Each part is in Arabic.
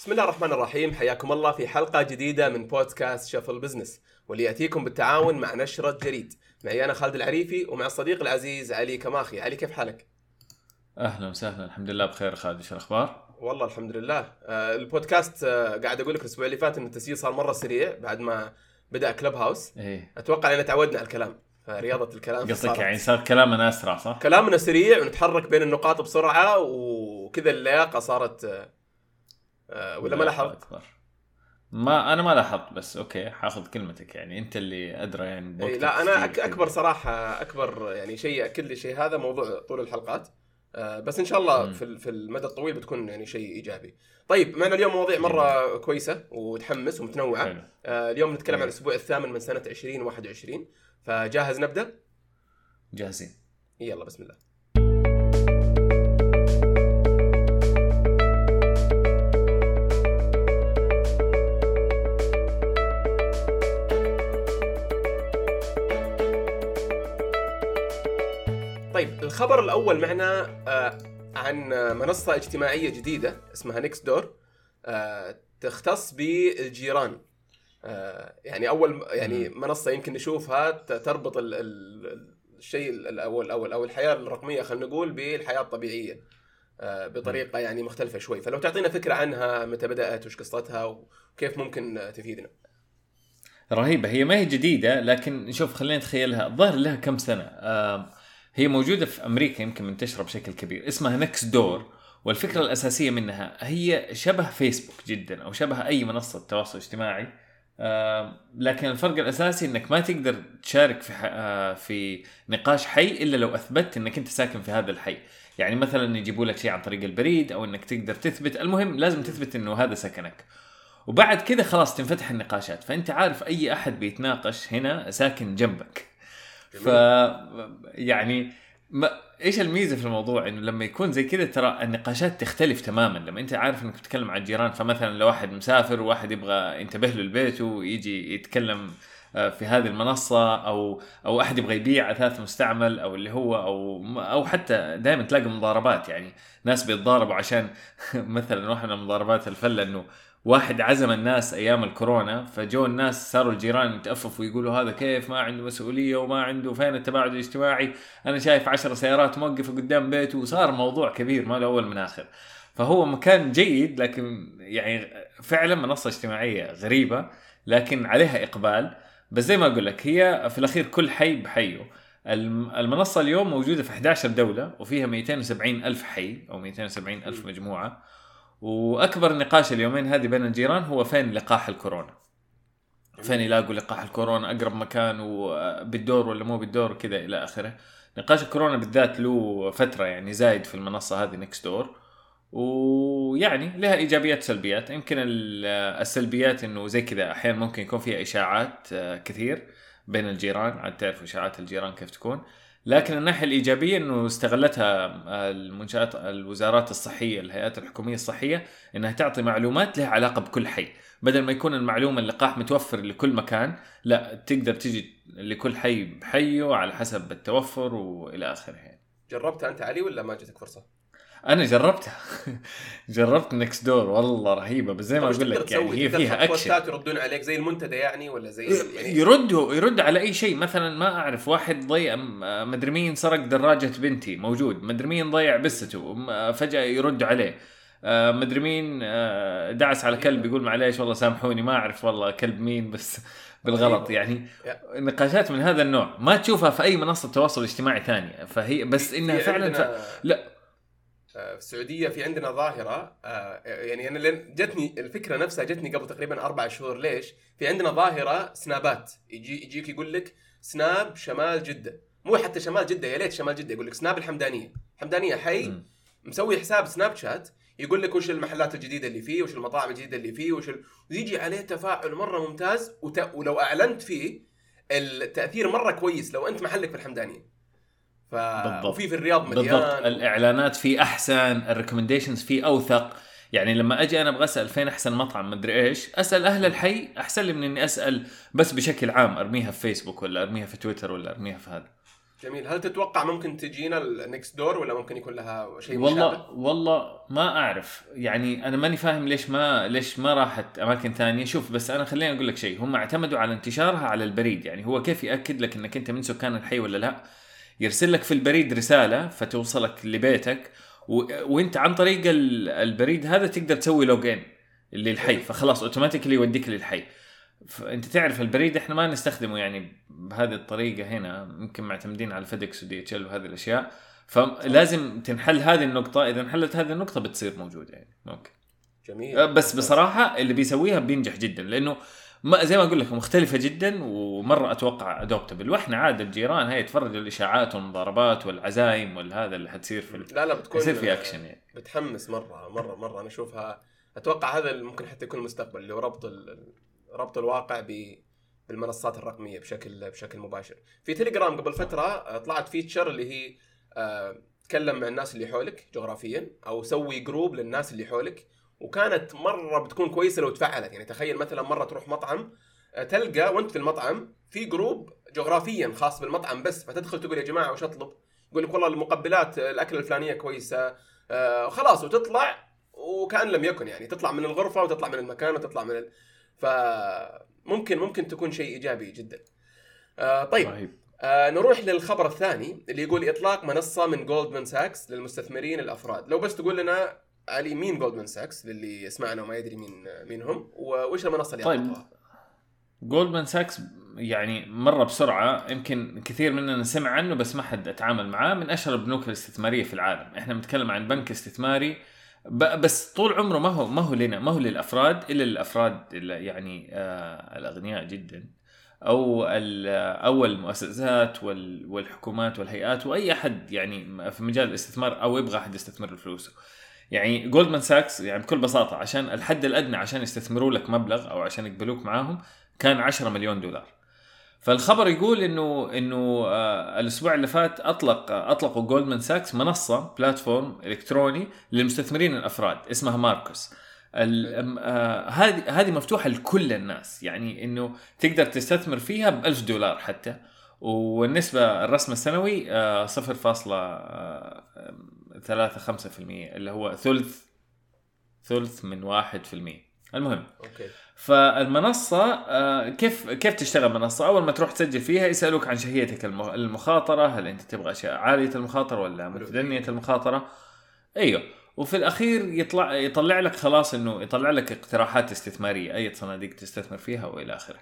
بسم الله الرحمن الرحيم. حياكم الله في حلقة جديدة من بودكاست شغل بزنس واللي يأتيكم بالتعاون مع نشرة جريد. معي أنا خالد العريفي ومع الصديق العزيز علي كماخي. علي كيف حالك؟ أهلا وسهلا. الحمد لله بخير خالد. إيش الأخبار؟ والله الحمد لله. آه البودكاست آه قاعد أقول لك الأسبوع اللي فات إن التسجيل صار مرة سريع بعد ما بدأ كلب هاوس إيه. أتوقع أن تعودنا على الكلام. فرياضة الكلام قصدك. يعني صار كلامنا أسرع صح؟ كلامنا سريع ونتحرك بين النقاط بسرعة وكذا اللياقة صارت آه ولا ما لاحظت؟ أكبر. ما أنا ما لاحظت بس أوكي حاخذ كلمتك يعني أنت اللي أدرى يعني لا أنا أك كذا. اكبر صراحة أكبر يعني شيء ياكد لي شيء هذا موضوع طول الحلقات آه، بس إن شاء الله مم. في ال- في المدى الطويل بتكون يعني شيء إيجابي. طيب معنا اليوم مواضيع مرة كويسة وتحمس ومتنوعة. حلو آه، اليوم نتكلم عن. الأسبوع الثامن من سنة 2021 فجاهز نبدأ؟ جاهزين يلا بسم الله. الخبر الأول معنا آه، عن منصة اجتماعية جديدة اسمها نيكست دور تختص بالجيران. آه، يعني أول يعني منصة يمكن نشوفها تربط ال- ال- الشيء الأول أو أو الحياة الرقمية خلينا نقول بالحياة الطبيعية آه، بطريقة يعني مختلفة شوي. فلو تعطينا فكرة عنها متى بدأت وش قصتها وكيف ممكن آه، تفيدنا؟ رهيبة. هي ما هي جديدة لكن شوف خلينا نتخيلها. الظاهر لها كم سنة. آه هي موجودة في أمريكا يمكن منتشره بشكل كبير. اسمها نكس دور والفكرة الأساسية منها هي شبه فيسبوك جدا أو شبه أي منصة تواصل اجتماعي. لكن الفرق الأساسي إنك ما تقدر تشارك في آه في نقاش حي إلا لو أثبتت إنك أنت ساكن في هذا الحي. يعني مثلا يجيبوا لك شيء عن طريق البريد أو إنك تقدر تثبت. المهم لازم تثبت إنه هذا سكنك. وبعد كذا خلاص تنفتح النقاشات. فأنت عارف أي أحد بيتناقش هنا ساكن جنبك. ف يعني ما إيش الميزة في الموضوع؟ إنه لما يكون زي كذا ترى النقاشات تختلف تماما. لما أنت عارف إنك بتتكلم عن الجيران فمثلا لو واحد مسافر وواحد يبغى ينتبه له لبيته ويجي يتكلم آه، في هذه المنصة أو أو أحد يبغى يبيع أثاث مستعمل أو اللي هو أو أو حتى دائما تلاقي مضاربات. يعني ناس بيتضاربوا عشان مثلا واحدة من مضاربات الفلة إنه واحد عزم الناس أيام الكورونا فجو الناس صاروا الجيران يتأففوا ويقولوا هذا كيف؟ ما عنده مسؤولية وما عنده فين التباعد الاجتماعي؟ أنا شايف عشر سيارات موقفة قدام بيته وصار موضوع كبير ما له أول من آخر. فهو مكان جيد لكن يعني فعلا منصة اجتماعية غريبة لكن عليها إقبال. بس زي ما أقول لك هي في الأخير كل حي بحيه. الم- المنصة اليوم موجودة في 11 دولة وفيها 270 ألف حي أو 270 ألف مجموعة. وأكبر نقاش اليومين هذه بين الجيران هو فين لقاح الكورونا. فين يلاقوا لقاح الكورونا؟ أقرب مكان وبالدور ولا مو بالدور كذا إلى آخره. نقاش الكورونا بالذات له فترة يعني زايد في المنصة هذه نكست دور ويعني لها إيجابيات وسلبيات يمكن ال- السلبيات إنه زي كذا أحيانا ممكن يكون فيها إشاعات آه، كثير بين الجيران. عاد تعرفوا إشاعات الجيران كيف تكون. لكن الناحية الإيجابية إنه استغلتها آه، المنشات الوزارات الصحية الهيئات الحكومية الصحية إنها تعطي معلومات لها علاقة بكل حي بدل ما يكون المعلومة اللقاح متوفر لكل مكان لا تقدر تجي لكل حي بحيه على حسب التوفر وإلى آخره يعني. جربتها أنت علي ولا ما جتك فرصة؟ أنا جربتها. جربت Nextdoor والله رهيبة. بس زي ما أقول لك يعني؟ هي فيها اكشن يردون عليك زي المنتدى يعني ولا زي يعني؟ يردوا يرد على أي شيء. مثلا ما أعرف واحد ضيع مدري مين سرق دراجة بنتي موجود. مدري مين ضيع بسته فجأة يردوا عليه. آه، مدري مين آه، دعس على كلب يقول معليش والله سامحوني ما أعرف والله كلب مين بس بالغلط يعني. نقاشات من هذا النوع ما تشوفها في أي منصة تواصل اجتماعي ثانية. فهي بس إنها فعلا ف... لا. آه، في السعودية في عندنا ظاهرة آه، يعني أنا لين جتني الفكرة نفسها جتني قبل تقريبا أربع شهور ليش؟ في عندنا ظاهرة سنابات يجي يجيك يقول لك سناب شمال جدة مو حتى شمال جدة يا ليت شمال جدة يقول لك سناب الحمدانية الحمدانية حي. مسوي حساب سناب شات يقول لك وش المحلات الجديدة اللي فيه وش المطاعم الجديدة اللي فيه وش ال... ويجي عليه تفاعل مرة ممتاز وت... ولو أعلنت فيه التأثير مرة كويس لو أنت محلك في الحمدانية ف... بالضبط. وفي في الرياض مليان. بالضبط الإعلانات فيه أحسن ال recommendations فيه أوثق. يعني لما أجي أنا أبغى أسأل فين أحسن مطعم مدري إيش أسأل أهل الحي أحسن لي من إني أسأل بس بشكل عام أرميها في فيسبوك ولا أرميها في تويتر ولا أرميها في هذا. جميل. هل تتوقع ممكن تجينا ال Nextdoor ولا ممكن يكون لها شيء والله مشابه؟ والله ما أعرف. يعني أنا ماني فاهم ليش ما ليش ما راحت أماكن ثانية. شوف بس أنا خليني أقول لك شيء. هم اعتمدوا على انتشارها على البريد. يعني هو كيف يأكد لك إنك أنت من سكان الحي ولا لا؟ يرسل لك في البريد رسالة فتوصلك لبيتك و... وانت عن طريق ال- البريد هذا تقدر تسوي login للحي فخلاص automatically يوديك للحي. فانت تعرف البريد إحنا ما نستخدمه يعني بهذه الطريقة هنا يمكن معتمدين على FedEx و DHL وهذه الأشياء. فلازم تنحل هذه النقطة إذا انحلت هذه النقطة بتصير موجودة يعني. ممكن جميل. بس بصراحة اللي بيسويها بينجح جدا لأنه ما زي ما أقول لك مختلفة جدا ومرة أتوقع ادوبتبل وإحنا عاد الجيران هي يتفرجوا الإشاعات والمضاربات والعزايم والهذا اللي حتصير في لا لا بتكون يصير في اكشن يعني. بتحمس مرة مرة مرة. أنا أشوفها أتوقع هذا ممكن حتى يكون المستقبل اللي هو ربط ال- ربط الواقع ب بالمنصات الرقمية بشكل بشكل مباشر. في تليجرام قبل فترة آه، طلعت feature اللي هي آه، تكلم مع الناس اللي حولك جغرافيا أو سوي group للناس اللي حولك. وكانت مرة بتكون كويسة لو تفعلت. يعني تخيل مثلا مرة تروح مطعم آه، تلقى وأنت في المطعم في group جغرافيا خاص بالمطعم بس فتدخل تقول يا جماعة وش أطلب؟ يقول لك والله المقبلات آه، الأكلة الفلانية كويسة آه، خلاص وتطلع وكأن لم يكن يعني. تطلع من الغرفة وتطلع من المكان وتطلع من ال... فممكن ممكن تكون شيء إيجابي جدا. آه طيب. رهيب آه نروح للخبر الثاني اللي يقول إطلاق منصة من جولدمان ساكس للمستثمرين الأفراد، لو بس تقول لنا علي مين جولدمان ساكس للي يسمعنا وما يدري مين مين هم وش المنصة اللي طيب. جولدمان ساكس يعني مرة بسرعة يمكن كثير مننا سمع عنه بس ما حد أتعامل معاه من أشهر البنوك الاستثمارية في العالم. إحنا بنتكلم عن بنك استثماري بس طول عمره ما هو ما هو لنا ما هو للأفراد إلا للافراد اللي يعني آه الأغنياء جدا أو أو المؤسسات وال- والحكومات والهيئات وأي أحد يعني في مجال الاستثمار أو يبغى أحد يستثمر له فلوسه. يعني جولدمان ساكس يعني بكل بساطة عشان الحد الأدنى عشان يستثمروا لك مبلغ أو عشان يقبلوك معاهم كان 10 مليون دولار. فالخبر يقول إنه إنه آه الأسبوع اللي فات أطلق آه أطلقوا جولدمان ساكس منصة platform إلكتروني للمستثمرين الأفراد اسمها ماركوس. ال- أم- آه، هذه هذه مفتوحة لكل الناس يعني إنه تقدر تستثمر فيها ب 1000 دولار حتى والنسبة الرسم السنوي آه، 0.35% اللي هو ثلث ثلث من 1% المهم أوكي فالمنصة آه، كيف كيف تشتغل منصة؟ أول ما تروح تسجل فيها يسألوك عن شهيتك الم- المخاطرة، هل أنت تبغى أشياء عالية المخاطرة ولا متدنية المخاطرة؟ أيوه وفي الأخير يطلع يطلع لك خلاص إنه يطلع لك اقتراحات استثمارية، أي صناديق تستثمر فيها وإلى آخره.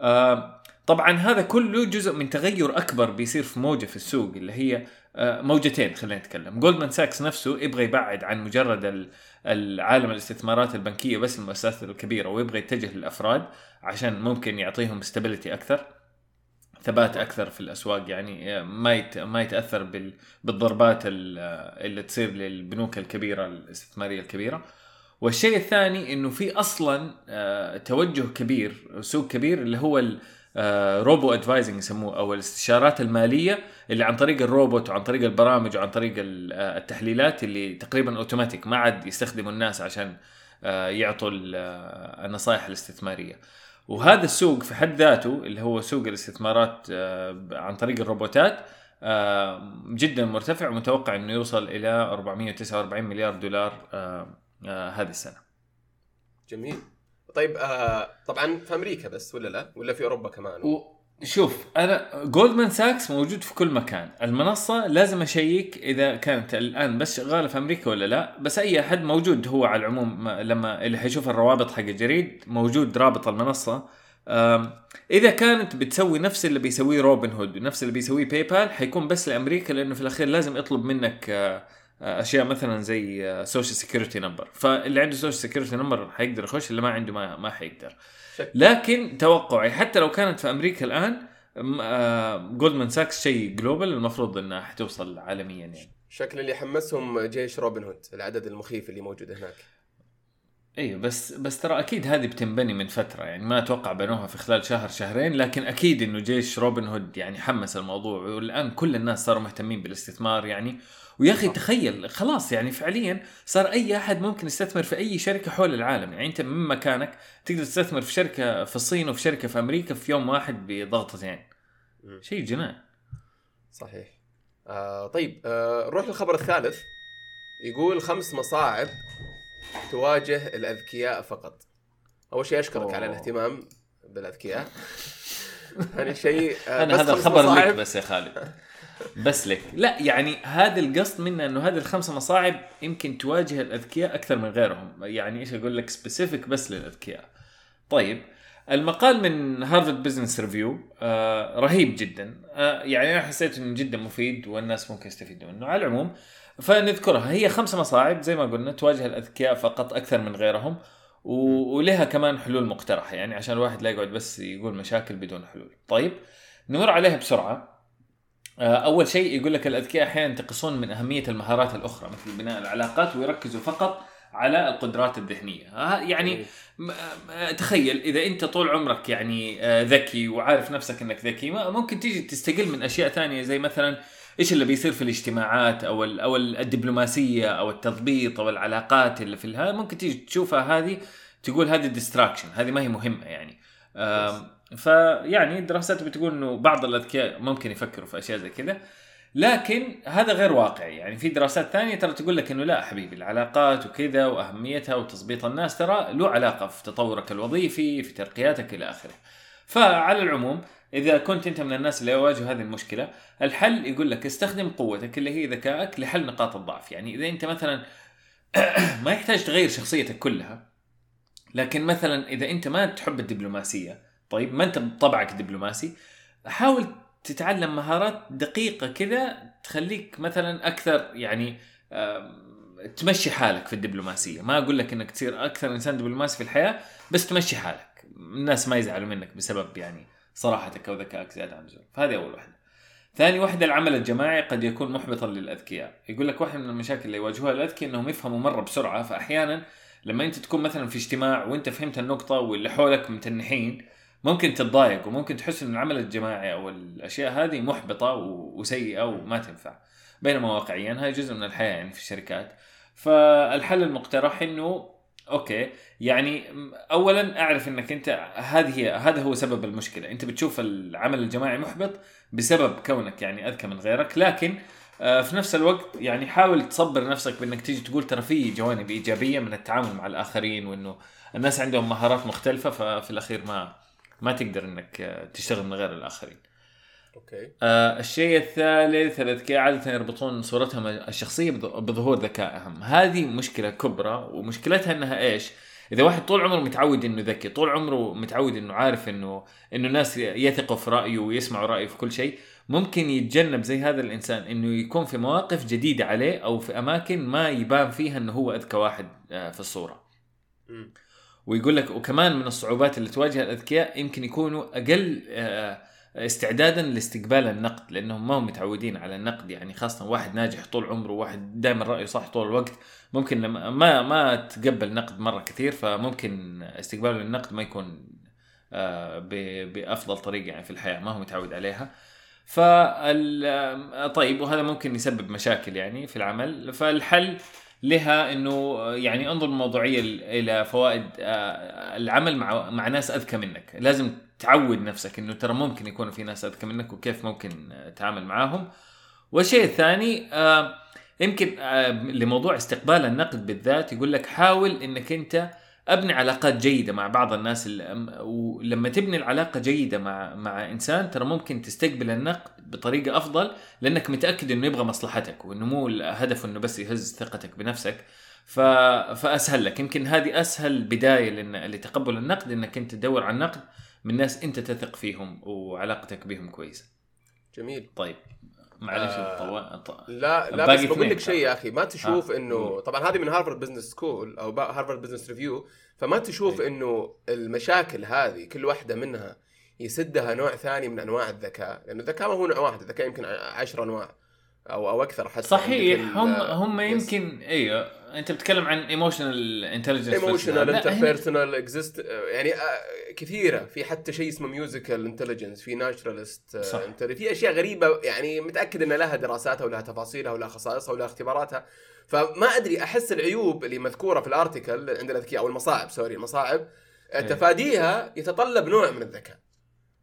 آه، طبعا هذا كله جزء من تغير أكبر بيصير في موجة في السوق اللي هي موجتين خلينا نتكلم، جولدمان ساكس نفسه يبغى يبعد عن مجرد ال العالم الاستثمارات البنكية بس المؤسسات الكبيرة ويبغى يتجه للأفراد عشان ممكن يعطيهم stability أكثر ثبات أكثر في الأسواق يعني ما يت... ما يتأثر بال... بالضربات ال- اللي تصير للبنوك الكبيرة الاستثمارية الكبيرة. والشيء الثاني إنه في أصلا آه، توجه كبير سوق كبير اللي هو آه، robo advising يسموه أو الاستشارات المالية اللي عن طريق الروبوت وعن طريق البرامج وعن طريق آه، التحليلات اللي تقريبا اوتوماتيك ما عاد يستخدموا الناس عشان آه، يعطوا ال- آه، النصائح الاستثمارية. وهذا السوق في حد ذاته اللي هو سوق الاستثمارات آه، عن طريق الروبوتات آه، جدا مرتفع ومتوقع إنه يوصل إلى 449 مليار دولار آه، آه، هذه السنة. جميل. طيب آه طبعا في أمريكا بس ولا لا؟ ولا في أوروبا كمان؟ شوف أنا جولدمان ساكس موجود في كل مكان المنصة لازم أشيك إذا كانت الآن بس شغالة في أمريكا ولا لا بس أي أحد موجود هو على العموم ما- لما اللي حيشوف الروابط حق الجريد موجود رابط المنصة إذا كانت بتسوي نفس اللي بيسويه روبن هود ونفس اللي بيسويه PayPal حيكون بس لأمريكا لأنه في الأخير لازم يطلب منك آه، أشياء مثلا زي social security number فاللي عنده social security number حيقدر يخش اللي ما عنده ما ما حيقدر. لكن توقعي حتى لو كانت في أمريكا الآن جولدمان ساكس شيء global المفروض إنها حتوصل عالميا يعني. شكل اللي حمسهم جيش روبن هود العدد المخيف اللي موجود هناك. أيوه بس بس ترى أكيد هذه بتنبني من فترة يعني. ما أتوقع بنوها في خلال شهر شهرين لكن أكيد إنه جيش روبن هود يعني حمس الموضوع. والآن كل الناس صاروا مهتمين بالاستثمار يعني. ويا أخي تخيل خلاص يعني فعليا صار أي أحد ممكن يستثمر في أي شركة حول العالم. يعني أنت من مكانك تقدر تستثمر في شركة في الصين وفي شركة في أمريكا في يوم واحد بضغطتين مم. شيء جنان صحيح. آه طيب آه نروح للخبر الثالث. يقول خمس مصاعب تواجه الأذكياء فقط. أول شيء أشكرك أوه. على الاهتمام بالأذكياء. ثاني شيء آه أنا هذا الخبر لك. بس يا خالد. بس لك. لا يعني هذا القصد منه إنه هذه الخمسة مصاعب يمكن تواجه الأذكياء أكثر من غيرهم. يعني إيش أقول لك؟ specific بس للأذكياء. طيب المقال من Harvard Business Review رهيب جدا. آه يعني أنا حسيت إنه جدا مفيد والناس ممكن يستفيدوا منه على العموم فنذكرها هي خمس مصاعب زي ما قلنا تواجه الأذكياء فقط أكثر من غيرهم ولها كمان حلول مقترحة. يعني عشان الواحد لا يقعد بس يقول مشاكل بدون حلول. طيب نمر عليها بسرعة. أول شيء يقول لك الأذكياء أحيانا ينتقصون من أهمية المهارات الأخرى مثل بناء العلاقات ويركزوا فقط على القدرات الذهنية. آه، يعني م- آه، تخيل إذا أنت طول عمرك يعني آه، ذكي وعارف نفسك إنك ذكي ممكن تيجي تستقل من أشياء ثانية زي مثلا إيش اللي بيصير في الاجتماعات أو أو الدبلوماسية أو التضبيط أو العلاقات اللي في ممكن تيجي تشوفها هذه تقول هذه ديستراكشن هذه ما هي مهمة يعني. فيعني الدراسات بتقول إنه بعض الأذكياء ممكن يفكروا في أشياء زي كذا لكن هذا غير واقعي. يعني في دراسات ثانية ترى تقول لك إنه لا حبيبي العلاقات وكذا وأهميتها وتظبيط الناس ترى له علاقة في تطورك الوظيفي في ترقياتك إلى آخره. فعلى العموم إذا كنت أنت من الناس اللي يواجهوا هذه المشكلة الحل يقول لك استخدم قوتك اللي هي ذكائك لحل نقاط الضعف. يعني إذا أنت مثلا ما يحتاج تغير شخصيتك كلها لكن مثلا إذا أنت ما تحب الدبلوماسية طيب ما انت بطبعك دبلوماسي. حاول تتعلم مهارات دقيقة كذا تخليك مثلا أكثر يعني تمشي حالك في الدبلوماسية. ما أقول لك إنك تصير أكثر إنسان دبلوماسي في الحياة بس تمشي حالك. الناس ما يزعلوا منك بسبب يعني صراحتك أو ذكائك زيادة عن اللزوم. فهذه أول واحدة. ثاني واحدة العمل الجماعي قد يكون محبطا للأذكياء. يقول لك واحدة من المشاكل اللي يواجهوها الأذكياء أنهم يفهموا مرة بسرعة فأحيانا لما أنت تكون مثلا في اجتماع وأنت فهمت النقطة واللي حولك متنحين ممكن تتضايق وممكن تحس أن العمل الجماعي أو الأشياء هذه محبطة و- وسيئة وما تنفع. بينما واقعيا هاي جزء من الحياة يعني في الشركات. فالحل المقترح أنه okay يعني اولا أعرف إنك أنت هذه هي هذا هو سبب المشكلة. أنت بتشوف العمل الجماعي محبط بسبب كونك يعني أذكى من غيرك. لكن آه، في نفس الوقت يعني حاول تصبر نفسك بإنك تيجي تقول ترى في جوانب إيجابية من التعامل مع الآخرين وإنه الناس عندهم مهارات مختلفة ففي الأخير ما ما تقدر إنك آه، تشتغل من غير الآخرين. okay آه الشيء الثالث الاذكياء عادة يربطون صورتهم الشخصية بظ- بظهور ذكائهم، هذه مشكلة كبرى ومشكلتها إنها إيش؟ إذا واحد طول عمره متعود إنه ذكي، طول عمره متعود إنه عارف إنه إنه الناس يثقوا في رأيه ويسمعوا رأيه في كل شيء، ممكن يتجنب زي هذا الإنسان إنه يكون في مواقف جديدة عليه أو في أماكن ما يبان فيها إنه هو أذكى واحد آه، في الصورة. مم. ويقول لك وكمان من الصعوبات اللي تواجه الأذكياء يمكن يكونوا أقل آه، استعدادا لاستقبال النقد لأنهم ما هم متعودين على النقد. يعني خاصة واحد ناجح طول عمره واحد دائما رأيه صح طول الوقت ممكن لما ما ما تقبل نقد مرة كثير فممكن استقباله للنقد ما يكون آه، بأفضل طريقة يعني في الحياة ما هو متعود عليها. آه، طيب وهذا ممكن يسبب مشاكل يعني في العمل. فالحل لها إنه يعني انظر بموضوعيه إلى فوائد آه، العمل مع مع ناس أذكى منك، لازم تعود نفسك إنه ترى ممكن يكونوا في ناس أذكى منك وكيف ممكن تتعامل معاهم. والشيء الثاني آه، يمكن آه، لموضوع استقبال النقد بالذات يقول لك حاول إنك أنت أبني علاقات جيدة مع بعض الناس اللي ولما تبني العلاقة جيدة مع مع إنسان ترى ممكن تستقبل النقد بطريقة أفضل لأنك متأكد إنه يبغى مصلحتك وإنه مو هدفه إنه بس يهز ثقتك بنفسك. ف... فأسهل لك. يمكن هذه أسهل بداية لن... لتقبل النقد إنك أنت تدور على النقد من ناس أنت تثق فيهم وعلاقتك بهم كويسة. جميل. طيب. معلش آه، الطو... ط- لا لا بس بقول لك شيء يا أخي ما تشوف آه. انه طبعا هذه من Harvard Business School أو Harvard Business Review فما تشوف أي. إنه المشاكل هذه كل واحدة منها يسدها نوع ثاني من أنواع الذكاء لأنه الذكاء ما هو نوع واحد الذكاء يمكن عشر أنواع أو أو أكثر حتى صحيح هم ال- هم. يمكن أيوه انت بتتكلم عن emotional intelligence emotional interpersonal exist يعني آه، كثيرة في حتى شيء اسمه musical intelligence في naturalist صح. في أشياء غريبة يعني متأكد ان لها دراساتها ولها تفاصيلها ولها خصائصها ولها اختباراتها فما أدري أحس العيوب اللي مذكورة في ال article عند الأذكياء أو المصاعب sorry المصاعب آه، إيه. تفاديها يتطلب نوع من الذكاء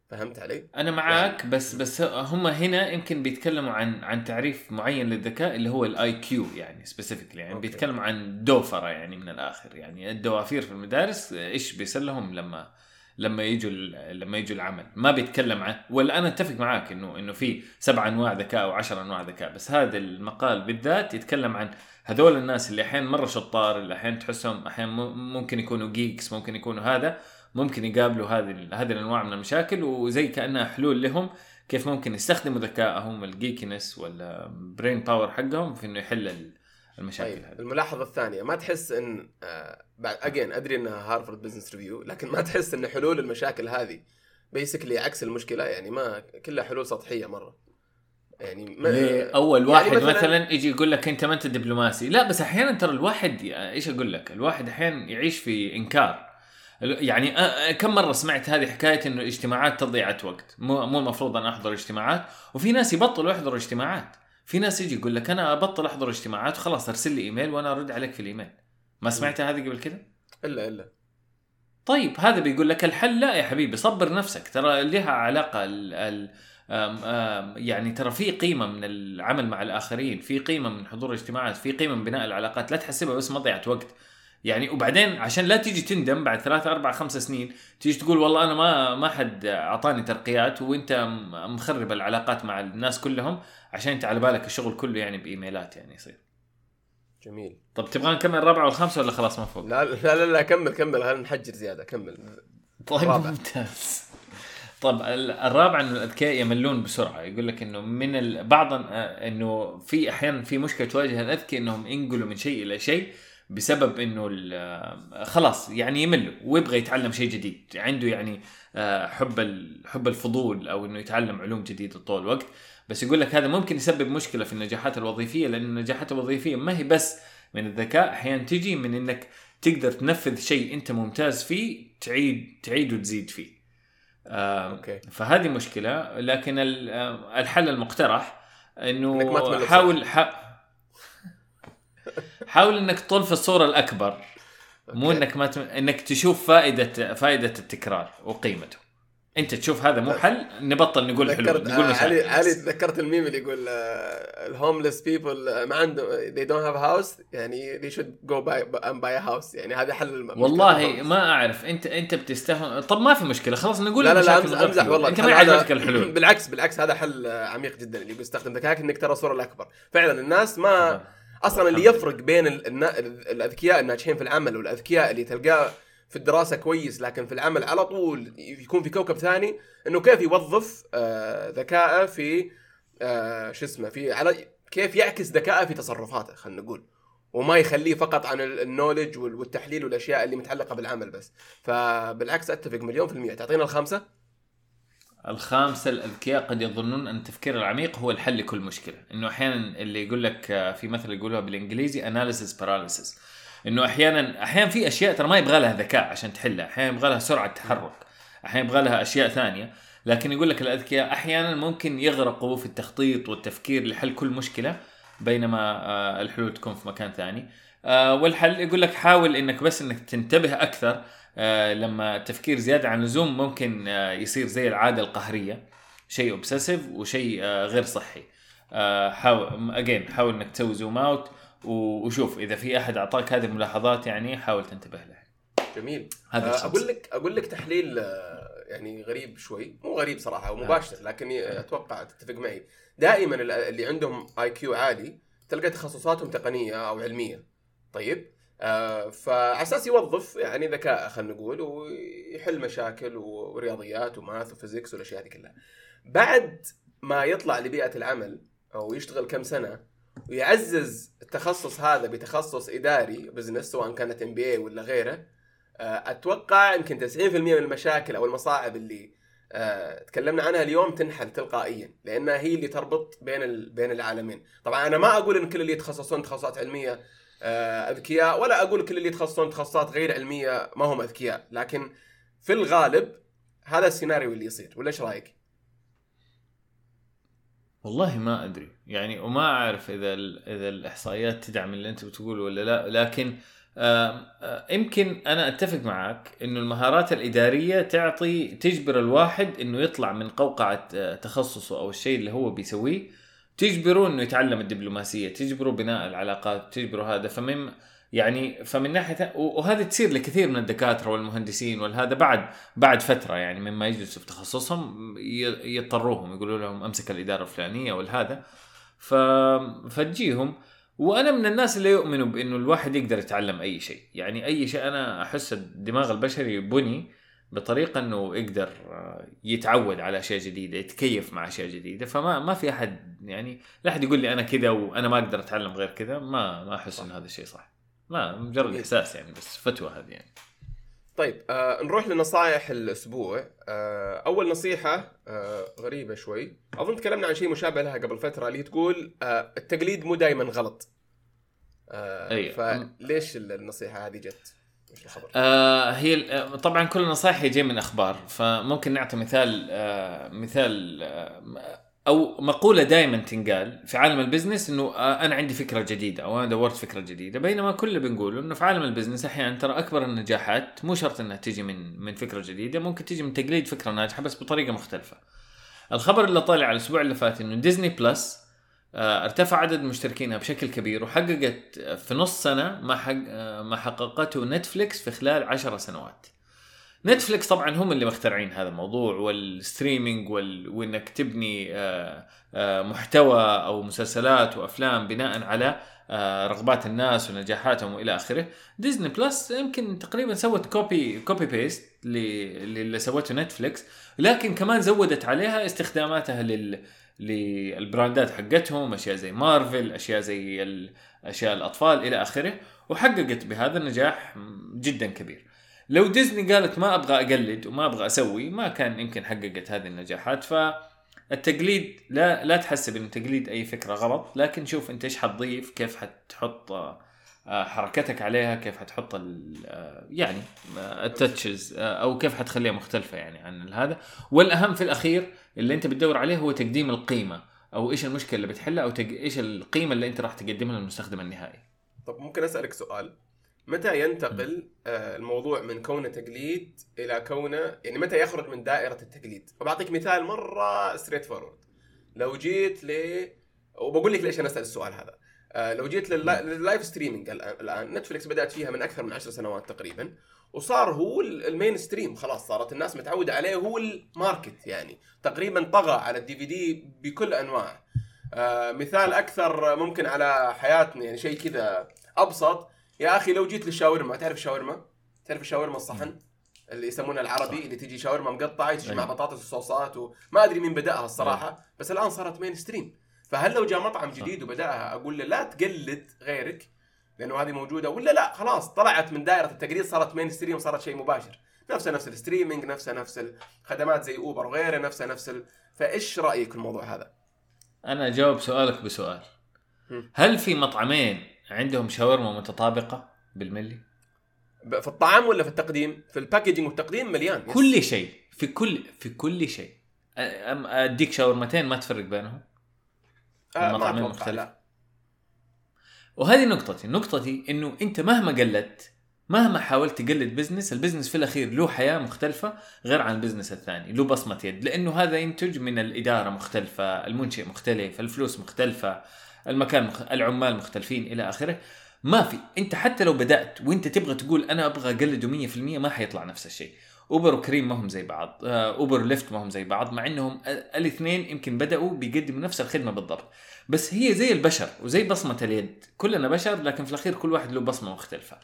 فهمت علي؟ أنا معاك بس بس هم هنا يمكن بيتكلموا عن عن تعريف معين للذكاء اللي هو ال IQ يعني specifically يعني okay. بيتكلموا عن دوفرة يعني من الآخر يعني الدوافير في المدارس إيش بيصير لهم لما لما يجوا لما يجوا العمل ما بيتكلم عن ولا أنا أتفق معاك إنه إنه في سبع أنواع ذكاء أو عشر أنواع ذكاء بس هذا المقال بالذات يتكلم عن هذول الناس اللي أحيانا مرة شطار اللي أحيانا تحسهم أحيانا ممكن يكونوا geeks ممكن يكونوا هذا ممكن يقابلوا هذه هذه الأنواع من المشاكل وزي كأنها حلول لهم كيف ممكن يستخدموا ذكائهم ال geekness ولا brain power حقهم في إنه يحل ال- المشاكل طيب هذه. الملاحظة الثانية ما تحس إن آه بعد again أدري إنها Harvard Business Review لكن ما تحس إن حلول المشاكل هذه بيسكلي عكس المشكلة؟ يعني ما كلها حلول سطحية مرة. يعني ما ليه؟ أول يعني واحد مثلاً- مثلا, مثلا يجي يقول لك أنت ما أنت دبلوماسي. لا بس أحيانا ترى الواحد إيش أقول لك؟ الواحد أحيانا يعيش في إنكار. يعني كم مرة سمعت هذه حكاية إنه الاجتماعات تضيعه وقت؟ مو مو المفروض أنا أحضر اجتماعات. وفي ناس يبطلوا يحضروا اجتماعات. في ناس يجي يقول لك أنا أبطل أحضر اجتماعات وخلاص أرسل لي إيميل وأنا أرد عليك في الإيميل. ما سمعتها هذه قبل كده؟ إلا إلا. طيب هذا بيقول لك الحل. لا يا حبيبي صبر نفسك. ترى لها علاقة ال ال آم آم يعني ترى في قيمة من العمل مع الآخرين في قيمة من حضور الاجتماعات في قيمة من بناء العلاقات. لا تحسبها بس مضيعة وقت. يعني وبعدين عشان لا تيجي تندم بعد ثلاثة أربعة خمسة سنين تيجي تقول والله أنا ما ما حد أعطاني ترقيات وأنت م- مخرب العلاقات مع الناس كلهم عشان أنت على بالك الشغل كله يعني بإيميلات يعني يصير جميل طب تبغى نكمل الرابعة والخامسة ولا خلاص ما فوق؟ لا لا لا, لا كمل كمل خلينا نحجر زيادة كمل طيب رابع. ممتاز طب ال- الرابع إنه الاذكياء يملون بسرعة يقول لك إنه من ال... بعضا آه، إنه في أحيانا في مشكلة تواجه الأذكياء إنهم ينقلوا من شيء إلى شيء بسبب إنه خلاص يعني يملوا ويبغى يتعلم شيء جديد. عنده يعني آه، حب حب الفضول أو إنه يتعلم علوم جديدة طول الوقت. بس يقول لك هذا ممكن يسبب مشكلة في النجاحات الوظيفية لأن النجاحات الوظيفية ما هي بس من الذكاء أحيانا تجي من إنك تقدر تنفذ شيء أنت ممتاز فيه تعيد تعيد وتزيد فيه. آه أوكي. فهذه مشكلة. لكن آه، الحل المقترح إنه حاول ح... حاول إنك تطل في الصورة الأكبر. مو. إنك ما تم... إنك تشوف فائدة فائدة التكرار وقيمته. أنت تشوف هذا مو حل نبطل نقول تذكرت نقول آه علي علي. تذكرت الميم اللي يقول الهومليس بيبل ما عندهم they don't have house يعني they should go buy and buy a house. يعني هذا حل والله ما أعرف. انت أنت بتستهون طب ما في مشكلة. خلاص نقول لا لا لا أمزح, أمزح. والله. أنت ما عجبتك الحلول بالعكس بالعكس هذا حل آه، عميق جدا اللي يقول استخدم ذكائك إنك ترى الصورة الأكبر. فعلا الناس ما أصلا اللي يفرق بين الأذكياء الناجحين في العمل والأذكياء اللي تلقاه في الدراسة كويس لكن في العمل على طول يكون في كوكب ثاني إنه كيف يوظف آه، ذكائه في آه، شو اسمه في على كيف يعكس ذكائه في تصرفاته خلينا نقول. وما يخليه فقط عن ال- النولج وال- والتحليل والأشياء اللي متعلقة بالعمل بس. فبالعكس أتفق مليون في المية. تعطينا الخامسة؟ الخامسة الأذكياء قد يظنون أن التفكير العميق هو الحل لكل مشكلة. إنه أحيانا اللي يقول لك آه، في مثل يقولوها بالإنجليزي analysis paralysis. إنه أحيانا أحيانا في أشياء ترى ما يبغى لها ذكاء عشان تحلها. أحيانا يبغى لها سرعة تحرك. أحيانا يبغى لها أشياء ثانية. لكن يقول لك الأذكياء أحيانا ممكن يغرقوا في التخطيط والتفكير لحل كل مشكلة بينما آه، الحلول تكون في مكان ثاني. آه، والحل يقول لك حاول إنك بس إنك تنتبه أكثر لما التفكير زيادة عن اللزوم ممكن آه، يصير زي العادة القهرية. شيء اوبسيسيف وشيء آه، غير صحي. آه، حاول again حاول إنك تسوي zoom out وشوف إذا في أحد أعطاك هذه الملاحظات يعني حاول تنتبه لها. جميل. هذا آه،. أقول لك أقول لك تحليل آه، يعني غريب شوي. مو غريب صراحة أو مباشر لكن أتوقع تتفق معي. دائما ال- اللي عندهم IQ عالي تلقى تخصصاتهم تقنية أو علمية. طيب؟ آه فعلى أساس يوظف يعني ذكاء خلينا نقول ويحل مشاكل ورياضيات و math و physics والأشياء هذه كلها. بعد ما يطلع لبيئة العمل أو يشتغل كم سنة ويعزز التخصص هذا بتخصص إداري business سواء كانت MBA ولا غيره آه، أتوقع يمكن 90% من المشاكل أو المصاعب اللي آه، تكلمنا عنها اليوم تنحل تلقائيا لأنها هي اللي تربط بين بين العالمين. طبعا أنا ما أقول إن كل اللي يتخصصون تخصصات علمية أذكياء. ولا أقول كل اللي يتخصصون تخصصات غير علمية ما هم أذكياء لكن في الغالب هذا السيناريو اللي يصير. ولا إيش رأيك؟ والله ما أدري. يعني وما أعرف إذا إذا الإحصائيات تدعم اللي أنت بتقوله ولا لا. لكن آه، آه، يمكن أنا أتفق معك إنه المهارات الإدارية تعطي تجبر الواحد إنه يطلع من قوقعة آه، تخصصه أو الشيء اللي هو بيسويه تجبره إنه يتعلم الدبلوماسية تجبره بناء العلاقات تجبره هذا فمن يعني فمن ناحية وهذه تصير لكثير من الدكاترة والمهندسين والهذا بعد بعد فترة يعني مما يجلسوا في تخصصهم يضطروهم يقولوا لهم أمسك الإدارة الفلانية والهذا ف... فتجيهم وأنا من الناس اللي يؤمنوا بإنه الواحد يقدر يتعلم أي شيء يعني أي شيء أنا أحس الدماغ البشري بني بطريقة إنه يقدر يتعود على أشياء جديدة يتكيف مع أشياء جديدة. فما ما في أحد يعني لا أحد يقول لي أنا كذا وأنا ما أقدر أتعلم غير كذا. ما ما أحس إن هذا الشيء صح. ما مجرد إحساس يعني بس فتوى هذه يعني. طيب آه نروح لنصائح الأسبوع. آه أول نصيحة آه غريبة شوي. أظن تكلمنا عن شيء مشابه لها قبل فترة اللي تقول آه التقليد مو دائما غلط. آه أيوة. فليش النصيحة هذه جت؟ آه هي آه، طبعا كل النصائح هي جاية من أخبار فممكن نعطي مثال آه مثال آه أو مقولة دائما تنقال في عالم ال business إنه آه، أنا عندي فكرة جديدة أو أنا دورت فكرة جديدة بينما كل اللي بنقوله إنه في عالم ال business أحيانا ترى أكبر النجاحات مو شرط إنها تيجي من من فكرة جديدة ممكن تيجي من تقليد فكرة ناجحة بس بطريقة مختلفة. الخبر اللي طلع الأسبوع اللي فات إنه Disney Plus ارتفع عدد مشتركينها بشكل كبير وحققت في نص سنة ما حق آه، ما حققته Netflix في خلال عشر سنوات. Netflix طبعا هم اللي مخترعين هذا الموضوع وال streaming وال... وإنك تبني آه، آه، محتوى أو مسلسلات وأفلام بناء على آه، رغبات الناس ونجاحاتهم وإلى آخره Disney Plus يمكن تقريبا سوت copy copy paste اللي سوته Netflix لكن كمان زودت عليها استخداماتها لل للبراندات حقتهم أشياء زي مارفل أشياء زي أشياء الأطفال إلى آخره وحققت بهذا النجاح جدا كبير. لو ديزني قالت ما أبغى أقلد وما أبغى أسوي ما كان يمكن حققت هذه النجاحات. فالتقليد لا لا تحسب إن تقليد أي فكرة غلط لكن شوف أنت إيش حتضيف كيف حتحط حركتك عليها كيف حتحط آه، يعني آه، ال touches أو كيف حتخليها مختلفة يعني عن هذا. والأهم في الأخير اللي أنت بتدور عليه هو تقديم القيمة أو إيش المشكلة اللي بتحلها أو. إيش القيمة اللي أنت راح تقدمها للمستخدم النهائي. طب ممكن أسألك سؤال؟ متى ينتقل آه، الموضوع من كونة تقليد إلى كونة يعني متى يخرج من دائرة التقليد؟ وبعطيك مثال مرة straightforward لو جيت ل وبقول لك ليش أنا أسأل السؤال هذا. آه، لو جيت لل live streaming الآن Netflix بدأت فيها من أكثر من عشر سنوات تقريبا وصار هو ال mainstream خلاص صارت الناس متعودة عليه هو ال market يعني تقريبا طغى على ال DVD بكل أنواعه آه مثال أكثر ممكن على حياتنا يعني شيء كذا أبسط يا أخي لو جيت للشاورما تعرف الشاورما؟ تعرف الشاورما الصحن؟ اللي يسمونها العربي صح. اللي تجي شاورما مقطعة تجي مع أيوة. بطاطس وصوصات وما أدري مين بدأها الصراحة أيوة. بس الآن صارت mainstream فهل لو جاء مطعم جديد وبدأها أقول له لا تقلد غيرك لأنه هذه موجودة ولا لا خلاص طلعت من دائرة التقليد صارت mainstream صارت شيء مباشر. نفسها نفس ال streaming نفسها نفس الخدمات زي Uber وغيره نفسها نفس ال... فإيش رأيك في الموضوع هذا؟ أنا أجاوب سؤالك بسؤال. هل في مطعمين عندهم شاورما متطابقة بالملي؟ في الطعام ولا في التقديم؟ في ال packaging والتقديم مليان كل شيء في كل في كل شيء. أديك شاورمتين ما تفرق بينهم؟ آه المطاعمين مختلف وهذه نقطتي نقطتي إنه أنت مهما قلدت مهما حاولت تقلد business ال business في الأخير له حياة مختلفة غير عن ال business الثاني له بصمة يد لأنه هذا ينتج من الإدارة مختلفة المنشئ مختلف الفلوس مختلفة المكان مخ... العمال مختلفين إلى آخره. ما في أنت حتى لو بدأت وأنت تبغى تقول أنا أبغى أقلده 100% ما حيطلع نفس الشيء. أوبر وكريم ما هم زي بعض آه، أوبر ليفت ما هم زي بعض مع إنهم الاثنين يمكن بدأوا بيقدموا نفس الخدمة بالضبط. بس هي زي البشر وزي بصمة اليد كلنا بشر لكن في الأخير كل واحد له بصمة مختلفة.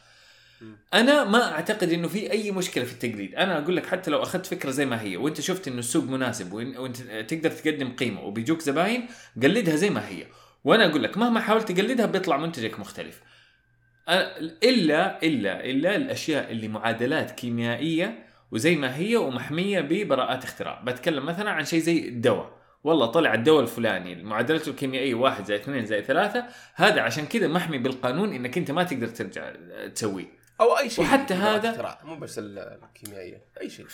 أنا ما أعتقد إنه في أي مشكلة في التقليد. أنا أقول لك حتى لو أخذت فكرة زي ما هي وأنت شفت إنه السوق مناسب وأنت تقدر تقدم قيمة وبيجوك زباين قلدها زي ما هي. وأنا أقول لك مهما حاولت تقلدها بيطلع منتجك مختلف. الا الا إلا الأشياء اللي معادلات كيميائية وزي ما هي ومحمية ببراءات اختراع. بتكلم مثلا عن شيء زي الدواء. والله طلع الدواء الفلاني معادلته الكيميائية واحد زائد اثنين زائد ثلاثة. هذا عشان كذا محمي بالقانون إنك أنت ما تقدر ترجع تسويه. أو أي شيء وحتى هذا مو بس الكيميائية أي شيء.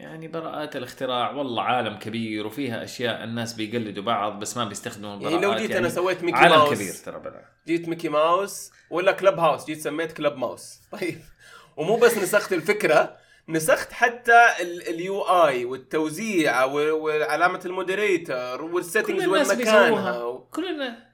يعني براءات الاختراع والله عالم كبير وفيها أشياء الناس بيقلدوا بعض بس ما بيستخدموا البراءات. يعني لو جيت أنا سويت ميكي عالم ماوس. كبير ترى بلا. جيت ميكي ماوس ولا Clubhouse جيت سميت Club Mouse. طيب. ومو بس نسخت الفكرة نسخت حتى ال UI والتوزيع وعلامة ال moderator وال settings وين مكانها كلنا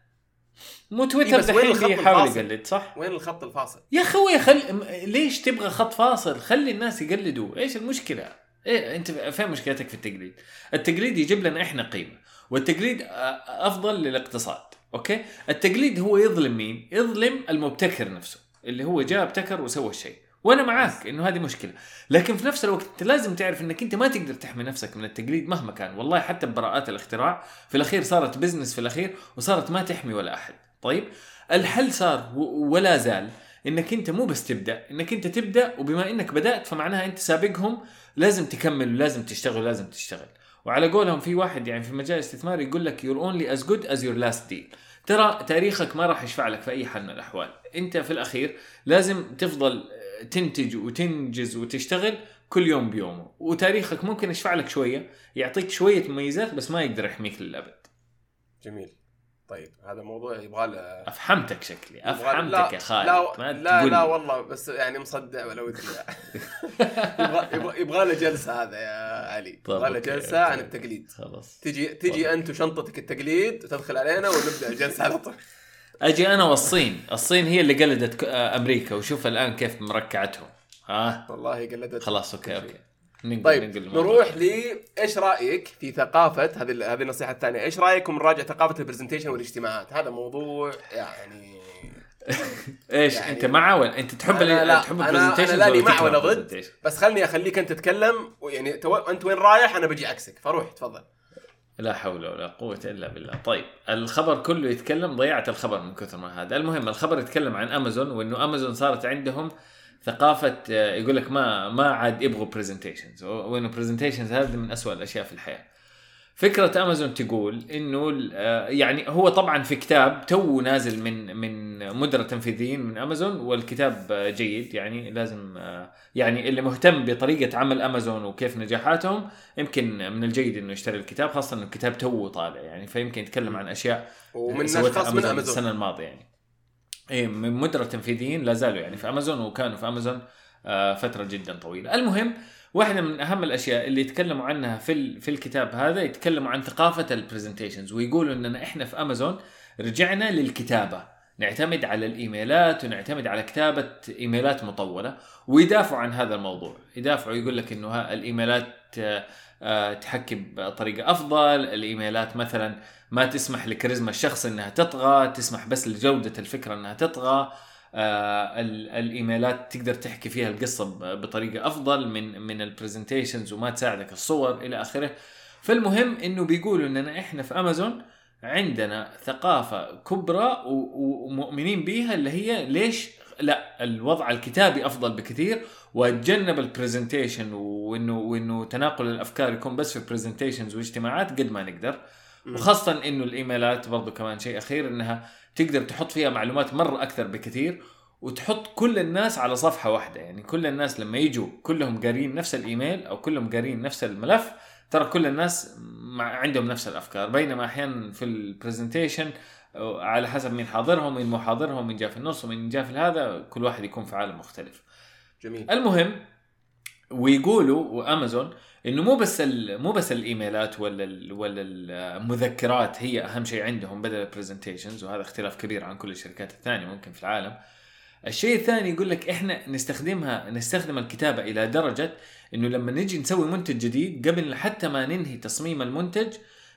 مو تويتر دحين بيحاول يقلد صح؟ وين الخط الفاصل؟ يا أخوي خل ليش تبغى خط فاصل؟ خلي الناس يقلدوا، إيش المشكلة؟ إيه أنت فين مشكلتك في التقليد؟ التقليد يجيب لنا إحنا قيمة، والتقليد أفضل للاقتصاد، أوكي؟ التقليد هو يظلم مين؟ يظلم المبتكر نفسه، اللي هو جاء ابتكر وسوى الشيء. وأنا معاك إنه هذه مشكلة. لكن في نفس الوقت أنت لازم تعرف إنك أنت ما تقدر تحمي نفسك من التقليد مهما كان. والله حتى ببراءات الاختراع في الأخير صارت business في الأخير وصارت ما تحمي ولا أحد. طيب؟ الحل صار ولا زال إنك أنت مو بس تبدأ إنك أنت تبدأ وبما إنك بدأت فمعناها أنت سابقهم لازم تكمل ولازم تشتغل ولازم تشتغل. وعلى قولهم في واحد يعني في مجال الاستثمار يقول لك you're only as good as your last deal. ترى تاريخك ما راح يشفع لك في أي حال من الأحوال. أنت في الأخير لازم تفضل تنتج وتنجز وتشتغل كل يوم بيومه. وتاريخك ممكن يشفع لك شوية يعطيك شوية مميزات بس ما يقدر يحميك للأبد. جميل. طيب هذا موضوع يبغى له أفهمتك شكلي. أفهمتك يا خالد. لا ما لا, لا والله بس يعني مصدع ولا ودي. يبغى يبغى له جلسة هذا يا علي. يبغى له جلسة عن التقليد. خلاص. تجي تجي أنت وشنطتك التقليد وتدخل علينا ونبدأ الجلسه على طول. أجي أنا والصين. الصين هي اللي قلدت أمريكا وشوف الآن كيف مركعتهم. ها؟ والله قلدت خلاص أوكي أوكي. ننقل طيب ننقل نروح ل إيش رأيك في ثقافة هذه هذه النصيحة الثانية إيش رايكم نراجع ثقافة ال presentation والاجتماعات؟ هذا موضوع يعني إيش يعني أنت مع ولا أنت تحب أنا لا تحب ال presentation أنا لا مع ولا ضد. بس خلني أخليك أنت تتكلم ويعني تو... أنت وين رايح؟ أنا بجي عكسك. فروح تفضل. لا حول ولا قوة إلا بالله طيب الخبر كله يتكلم ضيعت الخبر من كثر ما هذا المهم الخبر يتكلم عن أمازون وأنه أمازون صارت عندهم ثقافة آه، يقول لك ما ما عاد يبغوا presentations وإنه presentations هذه من أسوأ الأشياء في الحياة. فكرة امازون تقول إنه آه، يعني هو طبعا في كتاب تو نازل من من مدراء تنفيذيين من امازون والكتاب جيد يعني لازم آه، يعني اللي مهتم بطريقة عمل امازون وكيف نجاحاتهم يمكن من الجيد إنه يشتري الكتاب خاصة إنه الكتاب تو طالع يعني فيمكن يتكلم عن أشياء ومن اشخاص من امازون السنة الماضية يعني. إيه من مدراء تنفيذيين لا زالوا يعني في امازون وكانوا في امازون آه، فترة جدا طويلة المهم واحدة من أهم الأشياء اللي يتكلموا عنها في في الكتاب هذا يتكلموا عن ثقافة البرزنتيشنز ويقولوا إننا إحنا في امازون رجعنا للكتابة. نعتمد على الإيميلات ونعتمد على كتابة إيميلات مطولة ويدافعوا عن هذا الموضوع. يدافعوا يقول لك إنه الإيميلات آه، آه، تحكي بطريقة أفضل. الإيميلات مثلا ما تسمح لكاريزما الشخص إنها تطغى تسمح بس لجودة الفكرة إنها تطغى. الإيميلات تقدر تحكي فيها القصة بطريقة أفضل من من ال presentations وما تساعدك الصور إلى آخره. فالمهم إنه بيقولوا إننا إحنا في امازون عندنا ثقافة كبرى ومؤمنين بيها اللي هي ليش؟ لا الوضع الكتابي أفضل بكثير. واتجنب ال presentation وانه وإنه تناقل الأفكار يكون بس في presentations واجتماعات قد ما نقدر. وخاصة إنه الإيميلات برضو كمان شيء أخير إنها تقدر تحط فيها معلومات مرة أكثر بكثير وتحط كل الناس على صفحة واحدة. يعني كل الناس لما يجوا كلهم قارين نفس الإيميل أو كلهم قارين نفس الملف ترى كل الناس عندهم نفس الأفكار. بينما أحيانا في البرزنتيشن على حسب مين حاضرهم مين مو حاضرهم مين جاء في النص ومين جاء في هذا كل واحد يكون في عالم مختلف. جميل. المهم ويقولوا وأمازون إنه مو بس مو بس الإيميلات ولا ولا المذكرات هي أهم شيء عندهم بدل ال presentations وهذا اختلاف كبير عن كل الشركات الثانية ممكن في العالم. الشيء الثاني يقول لك إحنا نستخدمها نستخدم الكتابة إلى درجة إنه لما نجي نسوي منتج جديد قبل حتى ما ننهي تصميم المنتج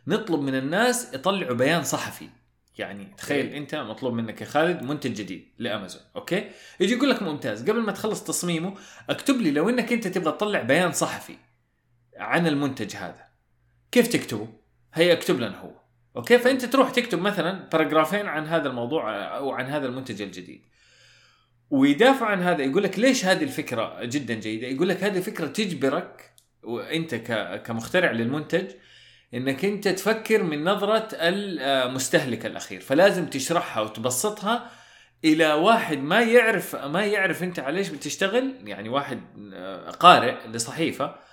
نطلب من الناس يطلعوا بيان صحفي. يعني تخيل إيه. أنت مطلوب منك يا خالد منتج جديد لأمازون أوكي؟ يجي يقول لك ممتاز قبل ما تخلص تصميمه اكتب لي لو إنك أنت تبغى تطلع بيان صحفي. عن المنتج هذا. كيف تكتبه؟ هي اكتب لنا هو. أوكي؟ فأنت تروح تكتب مثلا باراجرافين عن هذا الموضوع أو عن هذا المنتج الجديد. ويدافع عن هذا يقول لك ليش هذه الفكرة جدا جيدة؟ يقول لك هذه الفكرة تجبرك وأنت كمخترع للمنتج إنك أنت تفكر من نظرة المستهلك الأخير. فلازم تشرحها وتبسطها إلى واحد ما يعرف ما يعرف أنت على إيش بتشتغل. يعني واحد آه، قارئ لصحيفة.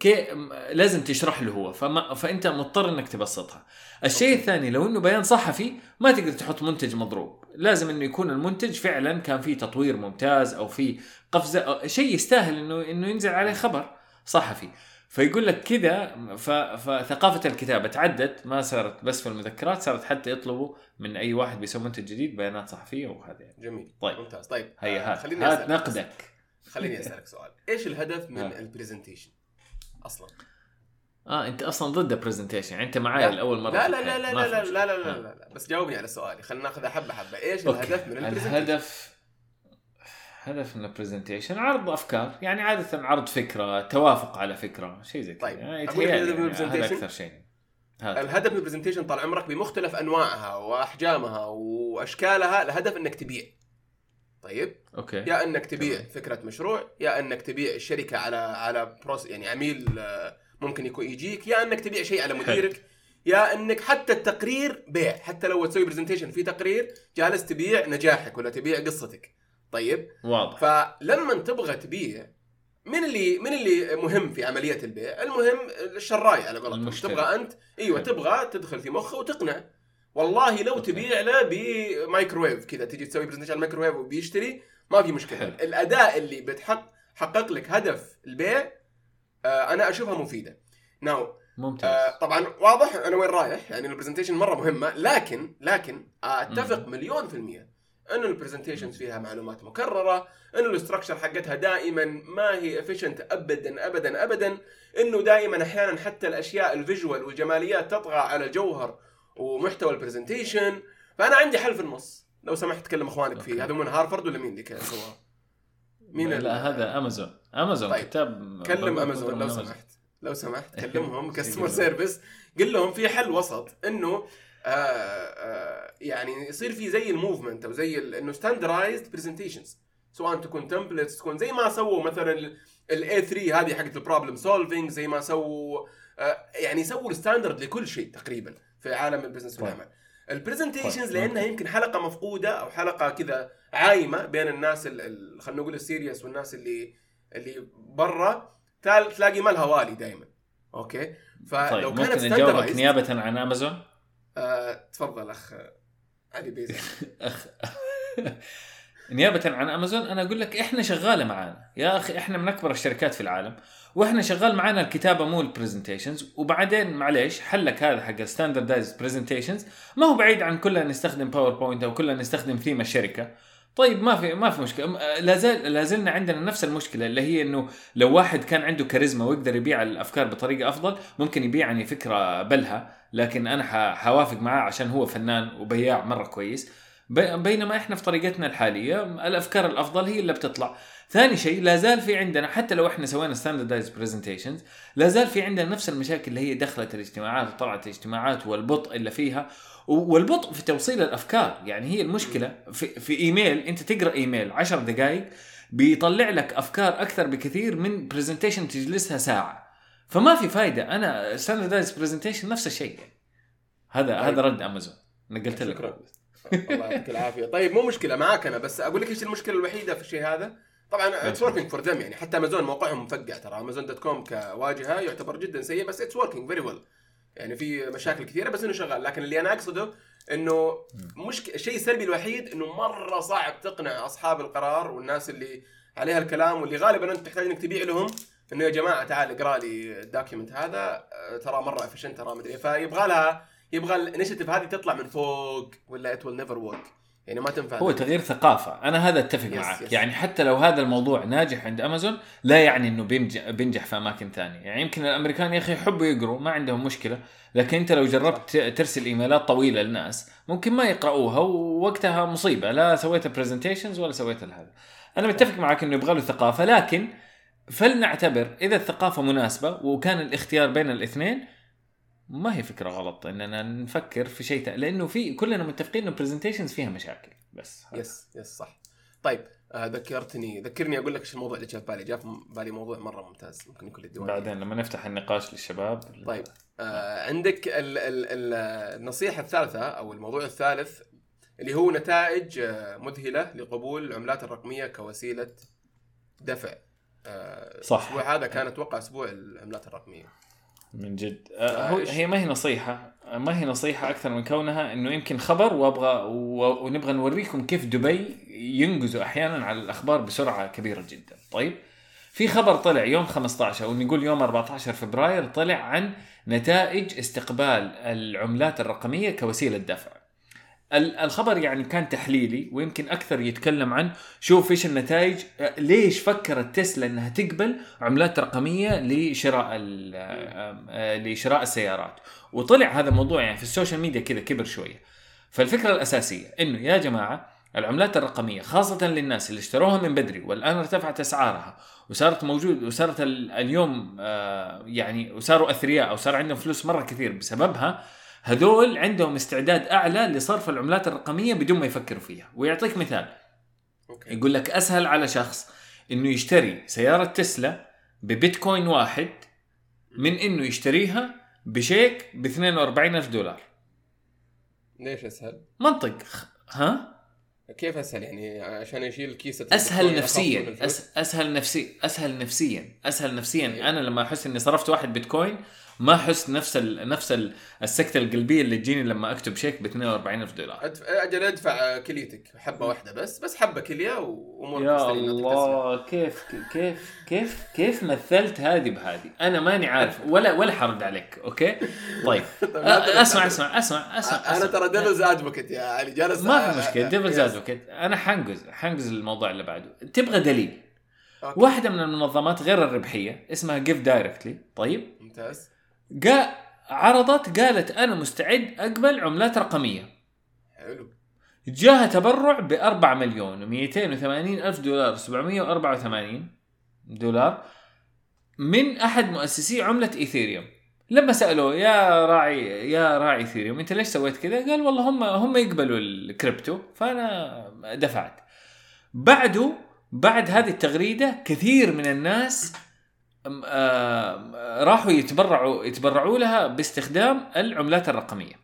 كي لازم تشرح له هو فما فأنت مضطر إنك تبسطها. الشيء الثاني لو إنه بيان صحفي ما تقدر تحط منتج مضروب. لازم إنه يكون المنتج فعلا كان فيه تطوير ممتاز أو في قفزة أو شيء يستاهل انه إنه ينزل عليه خبر صحفي. فيقول لك كذا فثقافة الكتابة تعدت ما صارت بس في المذكرات صارت حتى يطلبوا من أي واحد بيسوي منتج جديد بيانات صحفية وهذا يعني. جميل. طيب. ممتاز. طيب. هيا آه، هات خليني هات. نقدك. خليني أسألك سؤال. إيش الهدف من ها. ال presentation أصلا آه أنت أصلا ضد ال presentation يعني أنت معايا لا. لأول مرة لا لا لا. لا لا في لا لا, مشكلة. لا, لا, لا بس جاوبني على سؤالي خلينا ناخذها حبة حبة إيش أوكي. الهدف من البرزنتيشن الهدف هدف من ال presentation عرض أفكار يعني عادة عرض فكرة توافق على فكرة شيء زي كذا طيب. يعني الهدف من يعني هذا؟ أكثر شيء هذا الهدف من ال presentation طال عمرك بمختلف أنواعها وأحجامها وأشكالها الهدف إنك تبيع طيب؟ أوكي. يا إنك تبيع تمام. فكرة مشروع يا إنك تبيع الشركة على على prospect يعني عميل آه، ممكن يكون يجيك يا إنك تبيع شيء على مديرك يا إنك حتى التقرير بيع حتى لو تسوي presentation في تقرير جالس تبيع نجاحك ولا تبيع قصتك. طيب؟ واضح. فلما تبغى تبيع من اللي من اللي مهم في عملية البيع؟ المهم الشراي على قولتهم. تبغى أنت؟ أيوه حلو. تبغى تدخل في مخه وتقنع. والله لو. تبيع له بمايكرويف كذا تجي تسوي presentation على الميكرويف وبيشتري ما في مشكلة حلو. الأداء اللي بتحقق حقق لك هدف البيع آه أنا أشوفها مفيدة now ممتاز آه طبعا واضح أنا وين رايح يعني ال presentation مرة مهمة لكن لكن أتفق مليون في المية انه ال presentations فيها معلومات مكررة انه ال structure حقتها دائما ما هي efficient ابدا ابدا ابدا إنه دائما أحيانا حتى الأشياء ال visual والجماليات تطغى على جوهر ومحتوى ال presentation فأنا عندي حل في النص لو سمحت تكلم أخوانك فيه. هذا من هارفرد ولا مين اللي سواه؟ مين لا هذا امازون امازون طيب. كتاب كلم امازون لو سمحت لو سمحت كلمهم customer. service قل لهم في حل وسط إنه آه آه يعني يصير في زي ال movement أو زي إنه standardized presentations سواء تكون templates تكون زي ما سووا مثلا ال A3 هذه حقت ال problem solving زي ما سووا يعني سووا ال standard لكل شيء تقريبا في عالم ال business طيب. والعمل. ال presentations طيب. لأنها يمكن حلقة مفقودة أو حلقة كذا عايمة بين الناس ال- ال- خلينا نقول ال serious والناس اللي اللي برا تلاقي مالها والي دائما أوكي؟ فلو طيب كانت ممكن نجاوبك نيابة عن امازون آه، تفضل أخ علي بيزوس اخ نيابة عن أمازون أنا أقول لك إحنا شغالة معانا. يا أخي إحنا من أكبر الشركات في العالم وإحنا شغال معانا الكتابة مو ال presentations وبعدين معليش حلك هذا حق ال standardized presentations ما هو بعيد عن كلنا نستخدم PowerPoint أو كلنا نستخدم ثيم الشركة. طيب ما في ما في مشكلة. لا زلنا عندنا نفس المشكلة اللي هي إنه لو واحد كان عنده كاريزما ويقدر يبيع الأفكار بطريقة أفضل ممكن يبيعني فكرة بلها لكن أنا حوافق معاه عشان هو فنان وبياع مرة كويس. بينما إحنا في طريقتنا الحالية الأفكار الأفضل هي اللي بتطلع. ثاني شيء لا زال في عندنا حتى لو إحنا سوينا standardized presentations لا زال في عندنا نفس المشاكل اللي هي دخلت الاجتماعات وطلعت الاجتماعات والبطء اللي فيها. والبطء في توصيل الأفكار. يعني هي المشكلة في, في إيميل. أنت تقرأ إيميل 10 دقائق بيطلع لك أفكار أكثر بكثير من presentation تجلسها ساعة. فما في فايدة. أنا standardized presentation نفس الشيء. يعني. هذا طيب. هذا رد أمازون. نقلت لك. شكرا. الله يعطيك العافية. طيب مو مشكلة معاك أنا بس أقول لك إيش المشكلة الوحيدة في الشيء هذا؟ طبعا it's working for them يعني حتى امازون موقعهم مفقع ترى. Amazon dot com كواجهة يعتبر جدا سيء بس it's working very well يعني في مشاكل كثيرة بس إنه شغال. لكن اللي أنا أقصده إنه مشك... الشيء السلبي الوحيد إنه مرة صعب تقنع أصحاب القرار والناس اللي عليها الكلام واللي غالبا أنت تحتاج إنك تبيع لهم إنه يا جماعة تعال اقرأ لي ال document هذا آه، ترى مرة efficient ترى مدري إيه. فيبغى لها يبغى ال initiative هذه تطلع من فوق ولا it will never work يعني ما تنفع. هو تغيير ثقافة. أنا هذا أتفق معك. yes. يعني حتى لو هذا الموضوع ناجح عند أمازون لا يعني أنه بينجح, بينجح في أماكن ثانية. يعني يمكن الأمريكان يا أخي يحبوا يقروا ما عندهم مشكلة. لكن أنت لو جربت ترسل إيميلات طويلة للناس ممكن ما يقرأوها ووقتها مصيبة. لا سويت presentations ولا سويت هذا. أنا متفق معك أنه يبغى له ثقافة. لكن فلنعتبر إذا الثقافة مناسبة وكان الاختيار بين الاثنين ما هي فكرة غلط إننا نفكر في شيء لأنه في كلنا متفقين إنه presentations فيها مشاكل بس yes yes صح. طيب آه ذكرتني ذكرني أقول لك إيش الموضوع اللي جاء في بالي. جاء في بالي موضوع مرة ممتاز ممكن يكون للديوان. بعدين لما نفتح النقاش للشباب. طيب آه عندك ال ال ال النصيحة الثالثة أو الموضوع الثالث اللي هو نتائج آه، مذهلة لقبول العملات الرقمية كوسيلة دفع. آه، صح. الأسبوع هذا كان أتوقع أسبوع العملات الرقمية. من جد. آه، هي ما هي نصيحة. ما هي نصيحة أكثر من كونها إنه يمكن خبر وأبغى و- ونبغى نوريكم كيف دبي ينجزوا أحيانا على الأخبار بسرعة كبيرة جدا. طيب؟ في خبر طلع يوم 15 أو نقول يوم 14 فبراير طلع عن نتائج استقبال العملات الرقمية كوسيلة دفع. الخبر يعني كان تحليلي ويمكن أكثر يتكلم عن شوف إيش النتائج ليش فكرت تسلا إنها تقبل عملات رقمية لشراء لشراء السيارات. وطلع هذا الموضوع يعني في ال social media كذا كبر شوية. فالفكرة الأساسية إنه يا جماعة العملات الرقمية خاصة للناس اللي اشتروها من بدري والآن ارتفعت أسعارها وصارت موجود وصارت ال- اليوم يعني وصاروا أثرياء أو صار عندهم فلوس مرة كثير بسببها هذول عندهم استعداد أعلى لصرف العملات الرقمية بدون ما يفكروا فيها. ويعطيك مثال. أوكي. يقول لك أسهل على شخص إنه يشتري سيارة تسلا ببيتكوين واحد من إنه يشتريها بشيك ب 42 ألف دولار. ليش أسهل؟ منطق. ها؟ كيف أسهل يعني؟ عشان يشيل كيسه أسهل نفسيا؟ أس أسهل نفسي أسهل نفسيا. أسهل نفسيا. أنا لما أحس إني صرفت واحد بيتكوين ما احس نفس ال نفس ال السكتة القلبية اللي تجيني لما أكتب شيك ب 42 ألف دولار. أدفع أجل أدفع كليتك حبة واحدة بس بس حبة كلية وأمورك يا. الله كيف كيف كيف كيف مثلت هذه بهذه؟ أنا ماني عارف ولا ولا حرد عليك أوكي؟ طيب. أ- أسمع أسمع أسمع أسمع أنا. ترى devil's advocate يا علي جالس ما في مشكلة devil's. advocate أنا حنجز حنجز الموضوع اللي بعده. تبغى دليل؟ أوكي. واحدة من المنظمات غير الربحية اسمها GiveDirectly طيب؟ ممتاز. جاء عرضت قالت أنا مستعد أقبل عملات رقمية حلو جاها تبرع ب 4 مليون و280 ألف دولار 784 دولار من أحد مؤسسي عملة إيثيريوم لما سألوه يا راعي يا راعي إيثيريوم أنت ليش سويت كذا؟ قال والله هم هم يقبلوا الكريبتو فأنا دفعت. بعده بعد هذه التغريدة كثير من الناس راحوا يتبرعوا يتبرعوا لها باستخدام العملات الرقمية.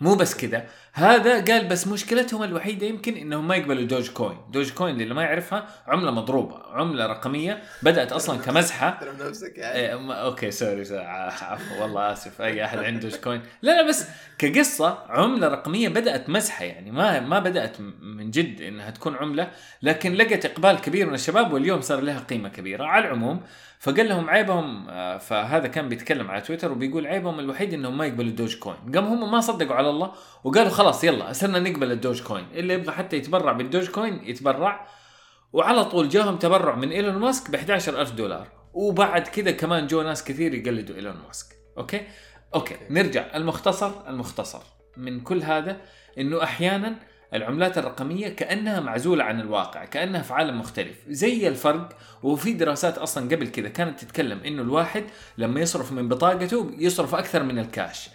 مو بس كذا هذا قال بس مشكلتهم الوحيدة يمكن إنهم ما يقبلوا Dogecoin. Dogecoin اللي ما يعرفها عملة مضروبة عملة رقمية بدأت أصلا كمزحة. نفسك يعني. إيه أوكي sorry sorry، عفوا والله آسف. أي أحد عنده Dogecoin. لا لا بس كقصة عملة رقمية بدأت مزحة يعني. ما ما بدأت من جد إنها تكون عملة لكن لقت إقبال كبير من الشباب واليوم صار لها قيمة كبيرة. على العموم فقال لهم عيبهم آه، فهذا كان بيتكلم على تويتر وبيقول عيبهم الوحيد إنهم ما يقبلوا ال Dogecoin. قام هم ما صدقوا على الله وقالوا خلاص يلا صرنا نقبل ال Dogecoin. اللي يبغى حتى يتبرع بال Dogecoin يتبرع وعلى طول جاهم تبرع من إيلون ماسك ب 11000 دولار. وبعد كذا كمان جو ناس كثير يقلدوا إيلون ماسك. أوكي؟ أوكي نرجع. المختصر المختصر من كل هذا إنه أحيانا العملات الرقمية كأنها معزولة عن الواقع كأنها في عالم مختلف. زي الفرق وفي دراسات أصلا قبل كذا كانت تتكلم إنه الواحد لما يصرف من بطاقته يصرف أكثر من الكاش.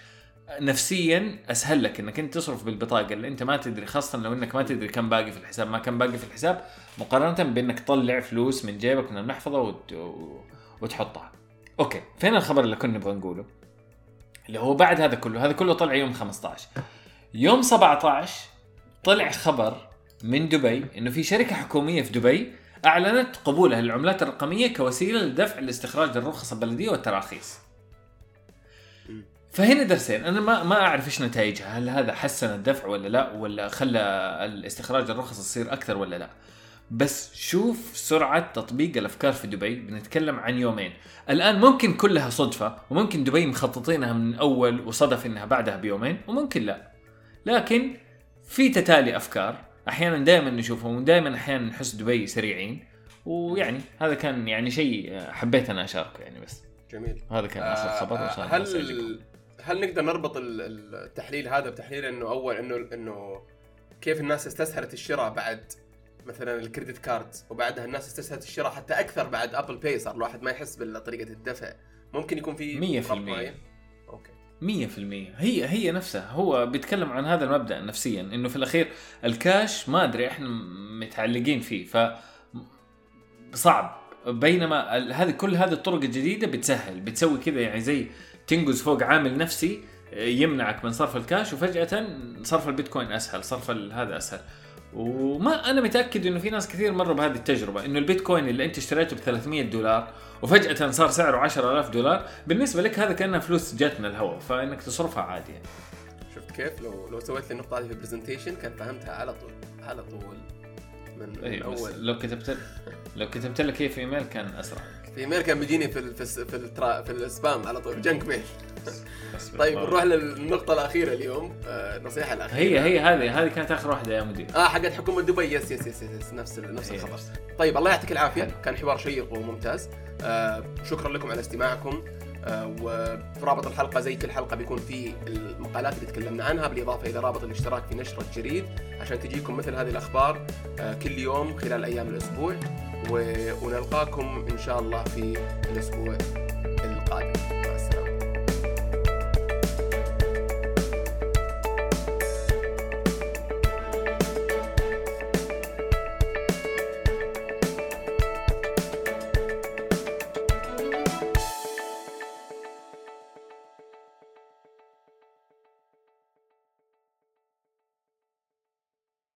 نفسيا أسهل لك إنك أنت تصرف بالبطاقة اللي أنت ما تدري خاصة لو إنك ما تدري كم باقي في الحساب ما كم باقي في الحساب مقارنة بإنك تطلع فلوس من جيبك من المحفظة وت... وتحطها. أوكي فين الخبر اللي كنا نبغى نقوله؟ اللي هو بعد هذا كله هذا كله طلع يوم 15 يوم 17 طلع خبر من دبي إنه في شركة حكومية في دبي أعلنت قبولها للعملات الرقمية كوسيلة لدفع لاستخراج الرخص البلدية والتراخيص. فهنا درسين أنا ما ما أعرف إيش نتائجها هل هذا حسن الدفع ولا لا ولا خلى الاستخراج الرخص يصير أكثر ولا لا. بس شوف سرعة تطبيق الأفكار في دبي بنتكلم عن يومين. الآن ممكن كلها صدفة وممكن دبي مخططينها من أول وصدف إنها بعدها بيومين وممكن لا. لكن في تتالي أفكار أحيانا دائما نشوفهم ودائما أحيانا نحس دبي سريعين. ويعني هذا كان يعني شيء حبيت أنا أشاركه يعني بس. جميل. هذا كان آخر خبر سيعجبكم. هل هل نقدر نربط ال- التحليل هذا بتحليل إنه أول إنه إنه كيف الناس استسهلت الشراء بعد مثلا ال credit card وبعدها الناس استسهلت الشراء حتى أكثر بعد Apple Pay صار الواحد ما يحس بطريقه الدفع. ممكن يكون في مية في فرق المية. معين؟ okay. مية في المية. هي هي نفسها. هو بيتكلم عن هذا المبدأ نفسيا إنه في الأخير الكاش ما أدري إحنا متعلقين فيه ف صعب. بينما هذه كل هذه الطرق الجديدة بتسهل بتسوي كذا يعني زي تنقز فوق عامل نفسي يمنعك من صرف الكاش وفجأة صرف البيتكوين أسهل صرف هذا أسهل. وما أنا متأكد إنه في ناس كثير مروا بهذه التجربة إنه البيتكوين اللي أنت اشتريته ب 300 دولار وفجأة صار سعره 10000 دولار بالنسبة لك هذا كانها فلوس جات من الهواء فإنك تصرفها عادي يعني. شفت كيف؟ لو لو سويت لي النقطة هذه في ال presentation كان فهمتها على طول على طول. من أيوه بس اول لو كتبت لو كتبت لك هي في إيميل كان أسرع. في ايميل كان بيجيني في ال في ال في, الترا في ال spam على طول junk mail. طيب. نروح للنقطة الأخيرة اليوم. آه، النصيحه الأخيرة. هي هي هذه هذه كانت آخر واحدة يا مدير. آه حقت حكومه دبي. yes yes yes, yes نفس ال- نفس هي الخبر. نفس. طيب الله يعطيك العافية. حلو. كان حوار شيق وممتاز. آه شكرا لكم على استماعكم. آه وفي رابط الحلقة زي كل حلقه بيكون في المقالات اللي تكلمنا عنها بالإضافة إلى رابط الاشتراك في نشرة الجريد عشان تجيكم مثل هذه الأخبار آه كل يوم خلال أيام الأسبوع. و- ونلقاكم إن شاء الله في الأسبوع القادم.